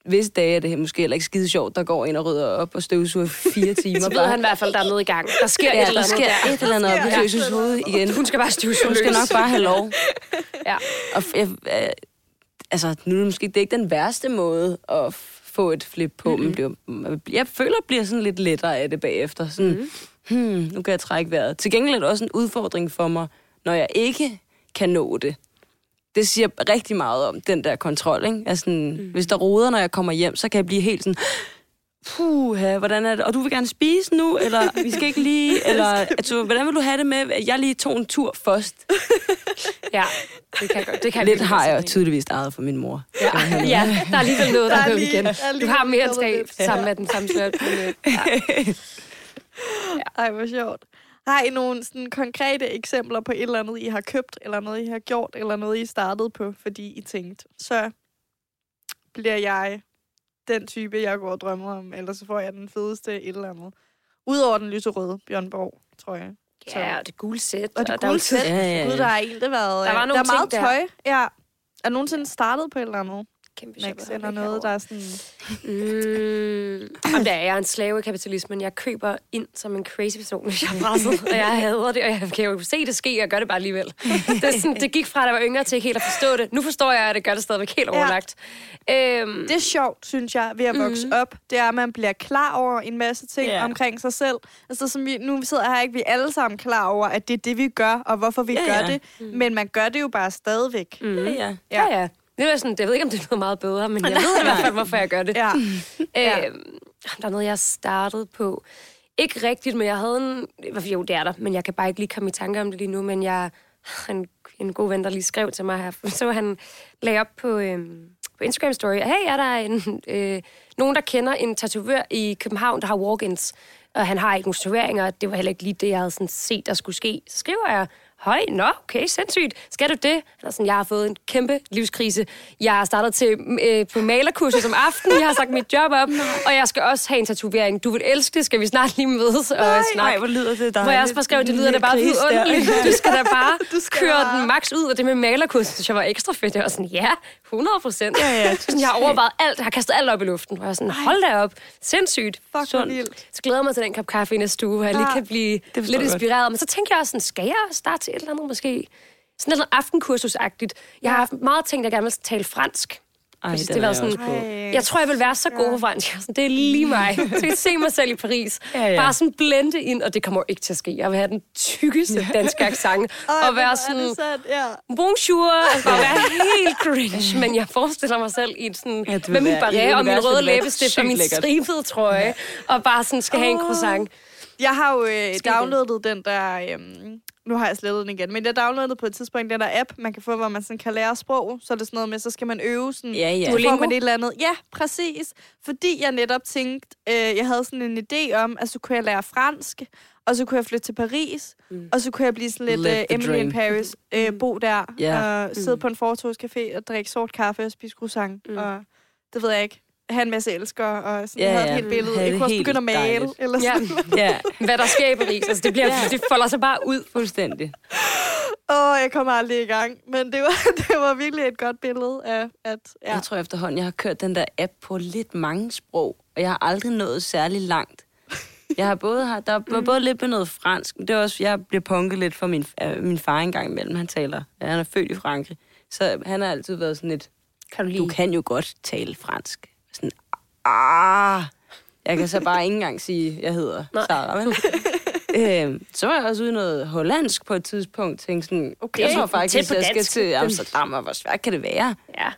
visse dage er det måske heller ikke skide sjovt, der går ind og rydder op og støvsuger fire timer. Så ved han i hvert fald, der er noget i gang. Der sker et ja, eller der andet sker der. et eller andet op i sker Tøses hoved igen. Hun skal bare støvsuge Hun skal nok bare have lov. Ja. Og jeg, øh, altså, nu er det måske det er ikke den værste måde at få et flip på, mm-hmm. men bliver, jeg føler, at bliver sådan lidt lettere af det bagefter. Sådan, mm-hmm. hmm, nu kan jeg trække vejret. Til gengæld er det også en udfordring for mig, når jeg ikke kan nå det. Det siger rigtig meget om den der kontrol, ikke? Altså, mm. hvis der roder, når jeg kommer hjem, så kan jeg blive helt sådan, puha, hvordan er det? Og du vil gerne spise nu, eller vi skal ikke lige, [laughs] eller altså, hvordan vil du have det med, at jeg lige tog en tur først? Ja, det kan godt. Det kan Lidt har jeg tydeligvis ejet for min mor. Ja, ja, der er alligevel noget, der Der er lige- igen. er Du har mere lidt. sammen med den samme. Men, øh, ja. Ej, hvor sjovt. Har I nogle sådan konkrete eksempler på et eller andet, I har købt, eller noget, I har gjort, eller noget, I startede på, fordi I tænkte, så bliver jeg den type, jeg går og drømmer om, eller så får jeg den fedeste et eller andet. Udover den lyserøde Bjørn Borg, tror jeg. ja, og det gule sæt. Og det der er gule sæt. Ja, ja, ja. Gud, der har egentlig været... Der var øh, nogle der er meget ting der. tøj. Ja. Er nogensinde startet på et eller andet? Kæmpe Max, shopper, eller noget, der herovre. er sådan... Mm, jamen, der er jeg er en slave i kapitalismen. Jeg køber ind som en crazy person, hvis jeg er presset, og jeg hader det, og jeg kan jo se det ske, og jeg gør det bare alligevel. Det, er sådan, det gik fra, at jeg var yngre til ikke helt at forstå det. Nu forstår jeg, at det gør det stadigvæk helt Ja. overlagt. Øhm, Det er sjovt, synes jeg, ved at vokse Mhm. op. Det er, at man bliver klar over en masse ting Ja. omkring sig selv. Altså, som vi, nu sidder her ikke vi er alle sammen klar over, at det er det, vi gør, og hvorfor vi Ja, gør ja. det. Men man gør det jo bare stadigvæk. mm, Ja, ja. ja, ja. Det er sådan, jeg ved ikke, om det er noget meget bedre, men jeg ved i hvert fald, hvorfor jeg gør det. Ja. [laughs] Ja. Øhm, der er noget, jeg startede på. Ikke rigtigt, men jeg havde en... Jo, det er der, men jeg kan bare ikke lige komme i tanke om det lige nu. Men jeg en, en god ven, der lige skrev til mig her. [laughs] Så han lagde op på, øhm, på Instagram Story. Hey, er der en, øh, nogen, der kender en tatovør i København, der har walk-ins? Og han har ikke nogen tatoveringer. Det var heller ikke lige det, jeg havde sådan set, der skulle ske. Så skriver jeg, Høj, nå, okay, sindssygt. Skal du det? Han er sådan, jeg har fået en kæmpe livskrise. Jeg er startet til, øh, på malerkursus om aftenen. Jeg har sagt mit job op, og jeg skal også have en tatovering. Du vil elske det. Skal vi snart lige mødes og snakke? Nej, hvor lyder det dejligt. Hvor jeg også bare skrev, det lyder da bare vidunderligt. Du skal da bare [laughs] Du skal køre bare- den max ud, og det med malerkursus, synes jeg var ekstra fedt. Jeg var sådan, ja, 100 procent. Ja, ja, Sådan, jeg har overvejet alt, jeg har kastet alt op i luften. Og jeg var sådan, hold da op, sindssygt. Fuck, Sundt. Så glæder jeg mig til den kop kaffe i næste uge, hvor jeg lige Ja, kan blive lidt inspireret. Men så tænker jeg også sådan, skal jeg starte til et eller andet måske? Sådan noget aftenkursusagtigt. Jeg har haft meget tænkt, at jeg gerne vil tale fransk. Ej, Jeg synes, det var er jeg sådan, jeg tror, jeg vil være så god på fransk. Sådan, Det er lige mig. [laughs] Så jeg se mig selv i Paris. Ja, ja. Bare sådan blende ind, og det kommer ikke til at ske. Jeg vil have den tykkeste danske accent. [laughs] Ej, og være sådan, ja. bonjour, altså bare være helt cringe. Men jeg forestiller mig selv i en sådan, Ja, ja, med min barriere og min røde læbestift og min stribede trøje. Og bare sådan skal have en croissant. Jeg har jo øh, downloadet den der... Øhm, nu har jeg slettet den igen, men jeg downloadede på et tidspunkt den der app, man kan få, hvor man sådan kan lære sprog. Så er det sådan noget med, så skal man øve sådan... Ja, ja. Duolingo? man et eller andet. Ja, præcis. Fordi jeg netop tænkte, øh, jeg havde sådan en idé om, at så kunne jeg lære fransk, og så kunne jeg flytte til Paris, mm. og så kunne jeg blive sådan lidt the Emily in dream. Paris, øh, bo der, Ja. og sidde på en fortogscafé og drikke sort kaffe og spise croissant, Mm. mm. og det ved jeg ikke, have en masse elskere, og sådan, Ja, havde ja. et helt billede. Jeg kunne også begynde at male, dejligt. eller Ja, sådan. Ja, hvad der sker i Paris. Altså, det, bliver, det folder sig bare ud. fuldstændig. Åh, oh, jeg kommer aldrig i gang. Men det var, [laughs] det var virkelig et godt billede af, at... Ja. Jeg tror efterhånden, jeg har kørt den der app på lidt mange sprog, og jeg har aldrig nået særlig langt. Jeg har både, har, der var både lidt med noget fransk, men det er også, jeg bliver punket lidt for min, af min far en gang imellem. Han taler, ja, han er født i Frankrig, så han har altid været sådan et, Kan du du kan jo godt tale fransk. Ah, jeg kan så bare ikke engang sige, jeg hedder Nej. Sarah, vel? [laughs] øhm, så var jeg også ude i noget hollandsk på et tidspunkt, tænkte sådan, okay, jeg tror faktisk, på jeg skal dansk. til Amsterdam, og hvor svært kan det være? Ja,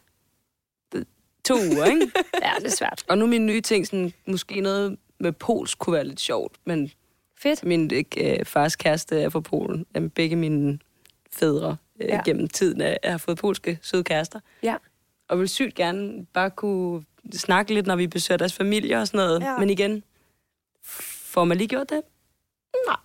To uger, ikke? [laughs] ja, det er svært. Og nu min nye ting, sådan, måske noget med polsk kunne være lidt sjovt, men Fedt. min øh, fars kæreste er fra Polen. Jamen, begge mine fædre øh, ja. gennem tiden er, har fået polske søde kærester. Ja. Og vil sygt gerne bare kunne snakke lidt, når vi besøger deres familie og sådan noget. Ja. Men igen, får man lige gjort det? Nej.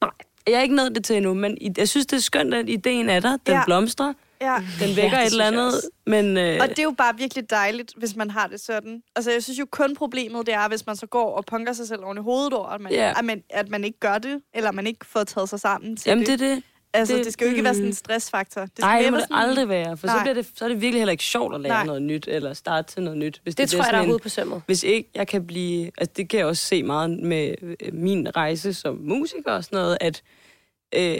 Nej. Jeg har ikke nået det til endnu, men jeg synes, det er skønt, at ideen er der. Den Ja. blomstrer. ja. Den vækker ja, et eller andet. Men, øh, Og det er jo bare virkelig dejligt, hvis man har det sådan. Altså, jeg synes jo kun problemet, det er, hvis man så går og punker sig selv oven i hovedet over, at man, Ja. at man, at man ikke gør det, eller man ikke får taget sig sammen til jamen, det. det er det. Altså, det, det- skal jo ikke være sådan en mm. stressfaktor. Det skal Nej, det må være det sådan- aldrig være, for Nej. så, bliver det, så er det virkelig heller ikke sjovt at lære Nej. Noget nyt, eller starte til noget nyt. Hvis Det tror bliver jeg, der er en- på sømmet. Hvis ikke jeg kan blive... Altså, det kan jeg også se meget med øh, min rejse som musiker og sådan noget, at øh,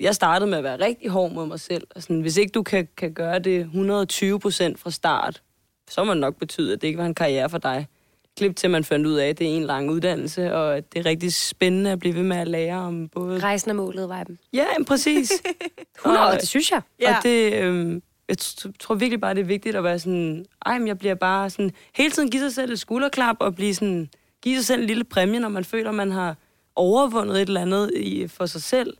jeg startede med at være rigtig hård mod mig selv. Og sådan, hvis ikke du kan, kan gøre det 120 procent fra start, så må det nok betyde, at det ikke var en karriere for dig. Klip til, man fandt ud af, at det er en lang uddannelse, og at det er rigtig spændende at blive ved med at lære om både... Rejsen er målet, viben. Ja, men præcis. 100, [laughs] Og- det synes jeg. Ja. og det, øh, jeg tror virkelig bare, det er vigtigt at være sådan, ej, men jeg bliver bare sådan, hele tiden give sig selv et skulderklap og blive sådan, give sig selv en lille præmie, når man føler, man har overvundet et eller andet i, for sig selv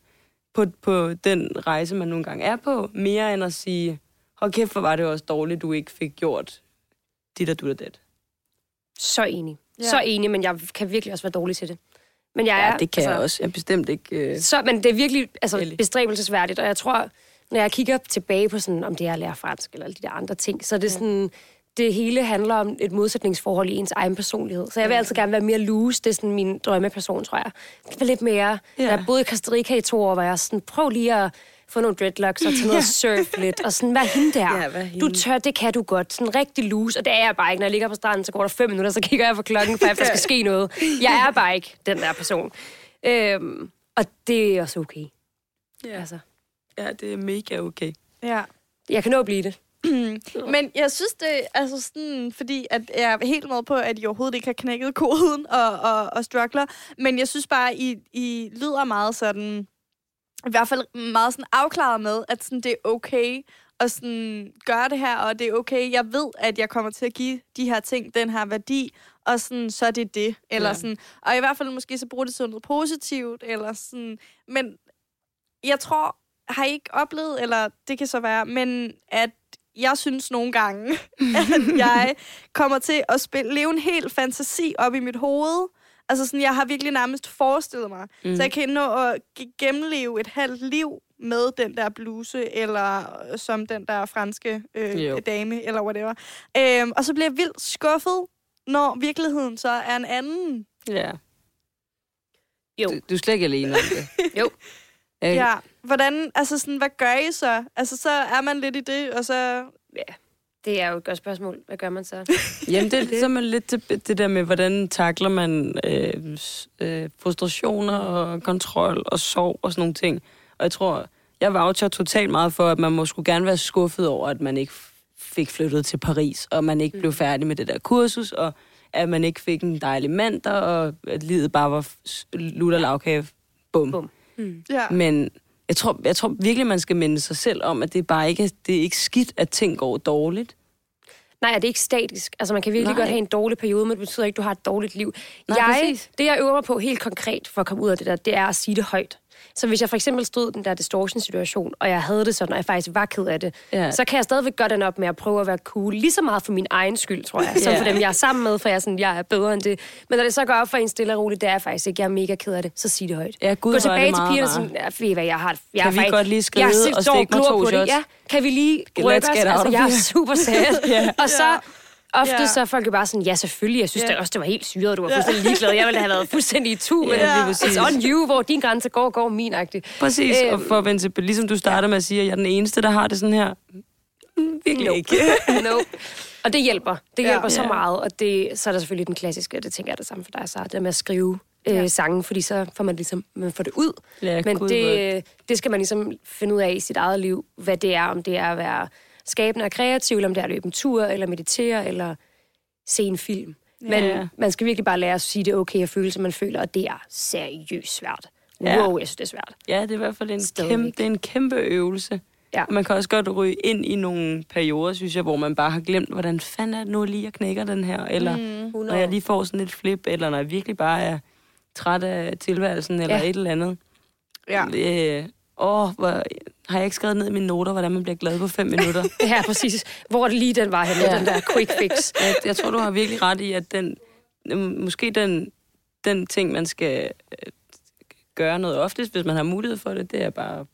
på, på den rejse, man nogle gange er på, mere end at sige, hold kæft, hvor var det også dårligt, du ikke fik gjort dit og du og det. Så enig. Ja. Ja. Så enig, men jeg kan virkelig også være dårlig til det. Men jeg er, Ja, det kan altså, jeg også. Jeg er bestemt ikke... Øh... Så, men det er virkelig altså, Ellie. bestræbelsesværdigt, og jeg tror, når jeg kigger tilbage på sådan, om det er at lære fransk eller alle de der andre ting, så er det sådan, det hele handler om et modsætningsforhold i ens egen personlighed. Så jeg vil altid gerne være mere loose. Det er sådan min drømmeperson, tror jeg. Det være lidt mere... Ja. Ja. Jeg boede i Costa Rica i to år, hvor jeg sådan, prøv lige at få nogle dreadlocks og tage noget og surf lidt, og sådan, hvad hende der? Ja, hvad hende? Du tør, det kan du godt. Sådan rigtig loose, og det er jeg bare ikke. Når jeg ligger på stranden, så går der fem minutter, så kigger jeg på klokken, for at der skal ske noget. Jeg er bare ikke den der person. Øhm, og det er også okay. Ja. Altså, ja, det er mega okay. Ja. jeg kan nå at blive det. [clears throat] Men jeg synes det, altså sådan, fordi at jeg er helt med på, at I overhovedet ikke har knækket koden og, og, og struggler, men jeg synes bare, I, I lyder meget sådan, i hvert fald meget sådan afklaret med, at sådan, det er okay at sådan gøre det her, og det er okay. Jeg ved, at jeg kommer til at give de her ting den her værdi, og sådan, så er det det. Eller Ja. sådan, og i hvert fald måske så bruge det til noget positivt, eller sådan, men jeg tror, har I ikke oplevet, eller det kan så være, men at jeg synes nogle gange, [laughs] at jeg [laughs] kommer til at spille, leve en hel fantasi op i mit hoved. Altså sådan, jeg har virkelig nærmest forestillet mig. Mm. Så jeg kan nå at ge- gennemleve et halvt liv med den der bluse, eller øh, som den der franske øh, Jo. dame, eller whatever. Øhm, og så bliver jeg vildt skuffet, når virkeligheden så er en anden. Ja. Jo. Du, du er slet ikke alene om det. [laughs] Jo. Jeg, Ja. Hvordan, altså sådan, hvad gør I så? Altså, så er man lidt i det, og så... Det er jo et godt spørgsmål. Hvad gør man så? [laughs] Jamen, det er så man lidt til det der med, hvordan takler man øh, øh, frustrationer og kontrol og sorg og sådan nogle ting. Og jeg tror, jeg voucher totalt meget for, at man må skulle gerne være skuffet over, at man ikke fik flyttet til Paris, og man ikke blev færdig med det der kursus, og at man ikke fik en dejlig mand der, og at livet bare var lutter lavkage. Bum. Bum. Ja. Men jeg tror, jeg tror virkelig, man skal minde sig selv om, at det er bare ikke, det er ikke skidt, at ting går dårligt. Nej, er det ikke statisk? Altså, man kan virkelig Nej. Nej. godt have en dårlig periode, men det betyder ikke, at du har et dårligt liv. Nej, jeg, præcis. det, jeg øver mig på helt konkret for at komme ud af det der, det er at sige det højt. Så hvis jeg for eksempel stod i den der distortion-situation, og jeg havde det sådan, og jeg faktisk var ked af det, Ja. så kan jeg stadigvæk gøre den op med at prøve at være cool. Lige så meget for min egen skyld, tror jeg, som Ja. for dem, jeg er sammen med, for jeg er, sådan, jeg er bedre end det. Men når det så går op for en stille og roligt, det er jeg faktisk ikke. Jeg er mega ked af det. Så sig det højt. Ja, Gud, Gå tilbage det til pigerne rart. sådan, ja, ved hvad, jeg har... Jeg Kan vi faktisk- godt lige skride jeg og stikke mig glor to på det. shots? Ja, kan vi lige rykke os? Altså, jeg er super [laughs] sad. Ja. Og så ofte Ja. så er folk jo bare sådan, ja selvfølgelig, jeg synes Ja. yeah. det også, det var helt syret, du var fuldstændig ligeglad. Jeg ville have været [laughs] fuldstændig i tu, men Ja. yeah. it's on you, hvor din grænse går, går min agtig. Præcis, øhm, og for at vende til, ligesom du starter med at sige, at jeg er den eneste, der har det sådan her. Mm, Virkelig Nope. ikke. [laughs] nope. Og det hjælper. Det Ja. hjælper så Ja. meget, og det, så er der selvfølgelig den klassiske, og det tænker jeg er det samme for dig, så det med at skrive øh, Ja. sange, fordi så får man ligesom, man får det ud. Ja, Men det, det skal man ligesom finde ud af i sit eget liv, hvad det er, om det er at være skabende og kreativ, eller om det er at løbe en tur, eller meditere, eller se en film. Men Ja. man skal virkelig bare lære at sige, det er okay at føle, som man føler, og det er seriøst svært. Ja. Wow, jeg synes, det er svært. Ja, det er i hvert fald en Stadigvæk. kæmpe, det er en kæmpe øvelse. Ja. Man kan også godt ryge ind i nogle perioder, synes jeg, hvor man bare har glemt, hvordan fanden er det nu lige, jeg knækker den her, eller mm, når jeg lige får sådan et flip, eller når jeg virkelig bare er træt af tilværelsen, eller Ja. et eller andet. Ja. Øh, åh, hvor, har jeg ikke skrevet ned i mine noter, hvordan man bliver glad på fem minutter? [laughs] Ja, præcis. Hvor det lige den var henne, Ja. den der quick fix. [laughs] jeg, jeg tror, du har virkelig ret i, at den, måske den, den ting, man skal øh, gøre noget oftest, hvis man har mulighed for det, det er bare at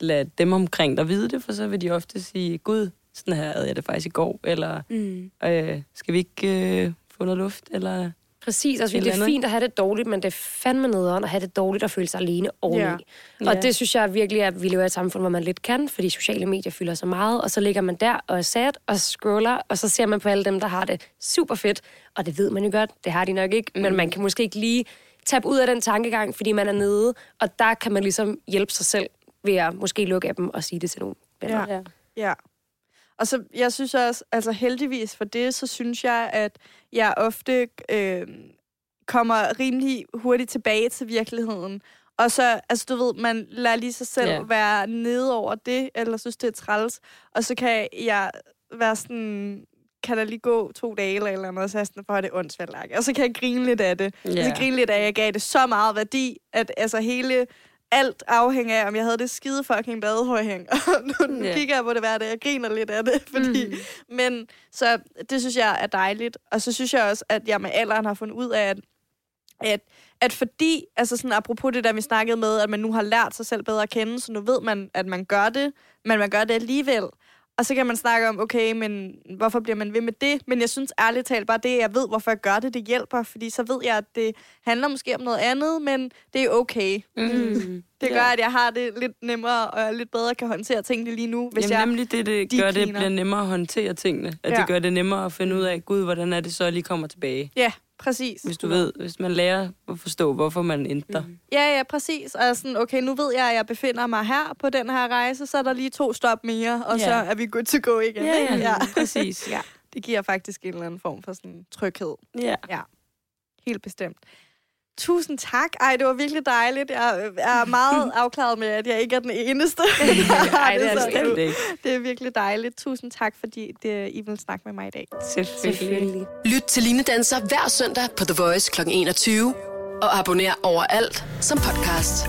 lade dem omkring dig vide det, for så vil de ofte sige, gud, sådan her havde jeg det faktisk i går, eller Mm. øh, skal vi ikke øh, få noget luft, eller... Præcis, altså Et det er fint at have det dårligt, men det er fandme nederen at have det dårligt og føle sig alene oveni. Ja. Og Ja. det synes jeg virkelig, at vi lever i et samfund, hvor man lidt kan, fordi sociale medier fylder så meget, og så ligger man der og er sad og scroller, og så ser man på alle dem, der har det super fedt, og det ved man jo godt, det har de nok ikke, mm. men man kan måske ikke lige tabe ud af den tankegang, fordi man er nede, og der kan man ligesom hjælpe sig selv ved at måske lukke af dem og sige det til nogen venner. Ja. Ja. Og så, jeg synes også, altså heldigvis for det, så synes jeg, at jeg ofte øh, kommer rimelig hurtigt tilbage til virkeligheden. Og så, altså du ved, man lader lige sig selv yeah. være nede over det, eller synes, det er træls. Og så kan jeg være sådan kan der lige gå to dage eller eller andet, og så er jeg sådan, er det åndssvagt, og så kan jeg grine lidt af det. Yeah. Så grine lidt af, at jeg gav det så meget værdi, at altså hele alt afhænger af, om jeg havde det skide fucking badehøjhæng. [laughs] Og nu, nu Ja. kigger jeg på det hver dag, jeg griner lidt af det. Fordi, mm. Men så det synes jeg er dejligt. Og så synes jeg også, at jeg med alderen har fundet ud af, at, at, at fordi, altså sådan apropos det der, vi snakkede med, at man nu har lært sig selv bedre at kende, så nu ved man, at man gør det, men man gør det alligevel. Og så kan man snakke om, okay, men hvorfor bliver man ved med det? Men jeg synes ærligt talt bare det, jeg ved, hvorfor jeg gør det, det hjælper. Fordi så ved jeg, at det handler måske om noget andet, men det er okay. Mm. Det gør, at jeg har det lidt nemmere, og jeg lidt bedre kan håndtere tingene lige nu. Hvis Jamen jeg... nemlig det, det de gør, det bliver nemmere at håndtere tingene. At Ja. det gør det nemmere at finde ud af, gud, hvordan er det så, jeg lige kommer tilbage. Ja, præcis. Hvis du ved, hvis man lærer at forstå, hvorfor man ændrer. Mm. Ja, ja, præcis. Og sådan, okay, nu ved jeg, at jeg befinder mig her på den her rejse, så er der lige to stop mere, og Ja. så er vi good to go igen. Ja, ikke? ja, præcis. [laughs] ja. Det giver faktisk en eller anden form for sådan tryghed. Ja. Ja, helt bestemt. Tusind tak. Ej, det var virkelig dejligt. Jeg er meget [laughs] afklaret med, at jeg ikke er den eneste. Ej, det er så- Bestemt ikke. det er virkelig dejligt. Tusind tak, fordi det, I vil snakke med mig i dag. Selvfølgelig. Selvfølgelig. Lyt til Line Danser hver søndag på The Voice kl. 21. Og abonner overalt som podcast.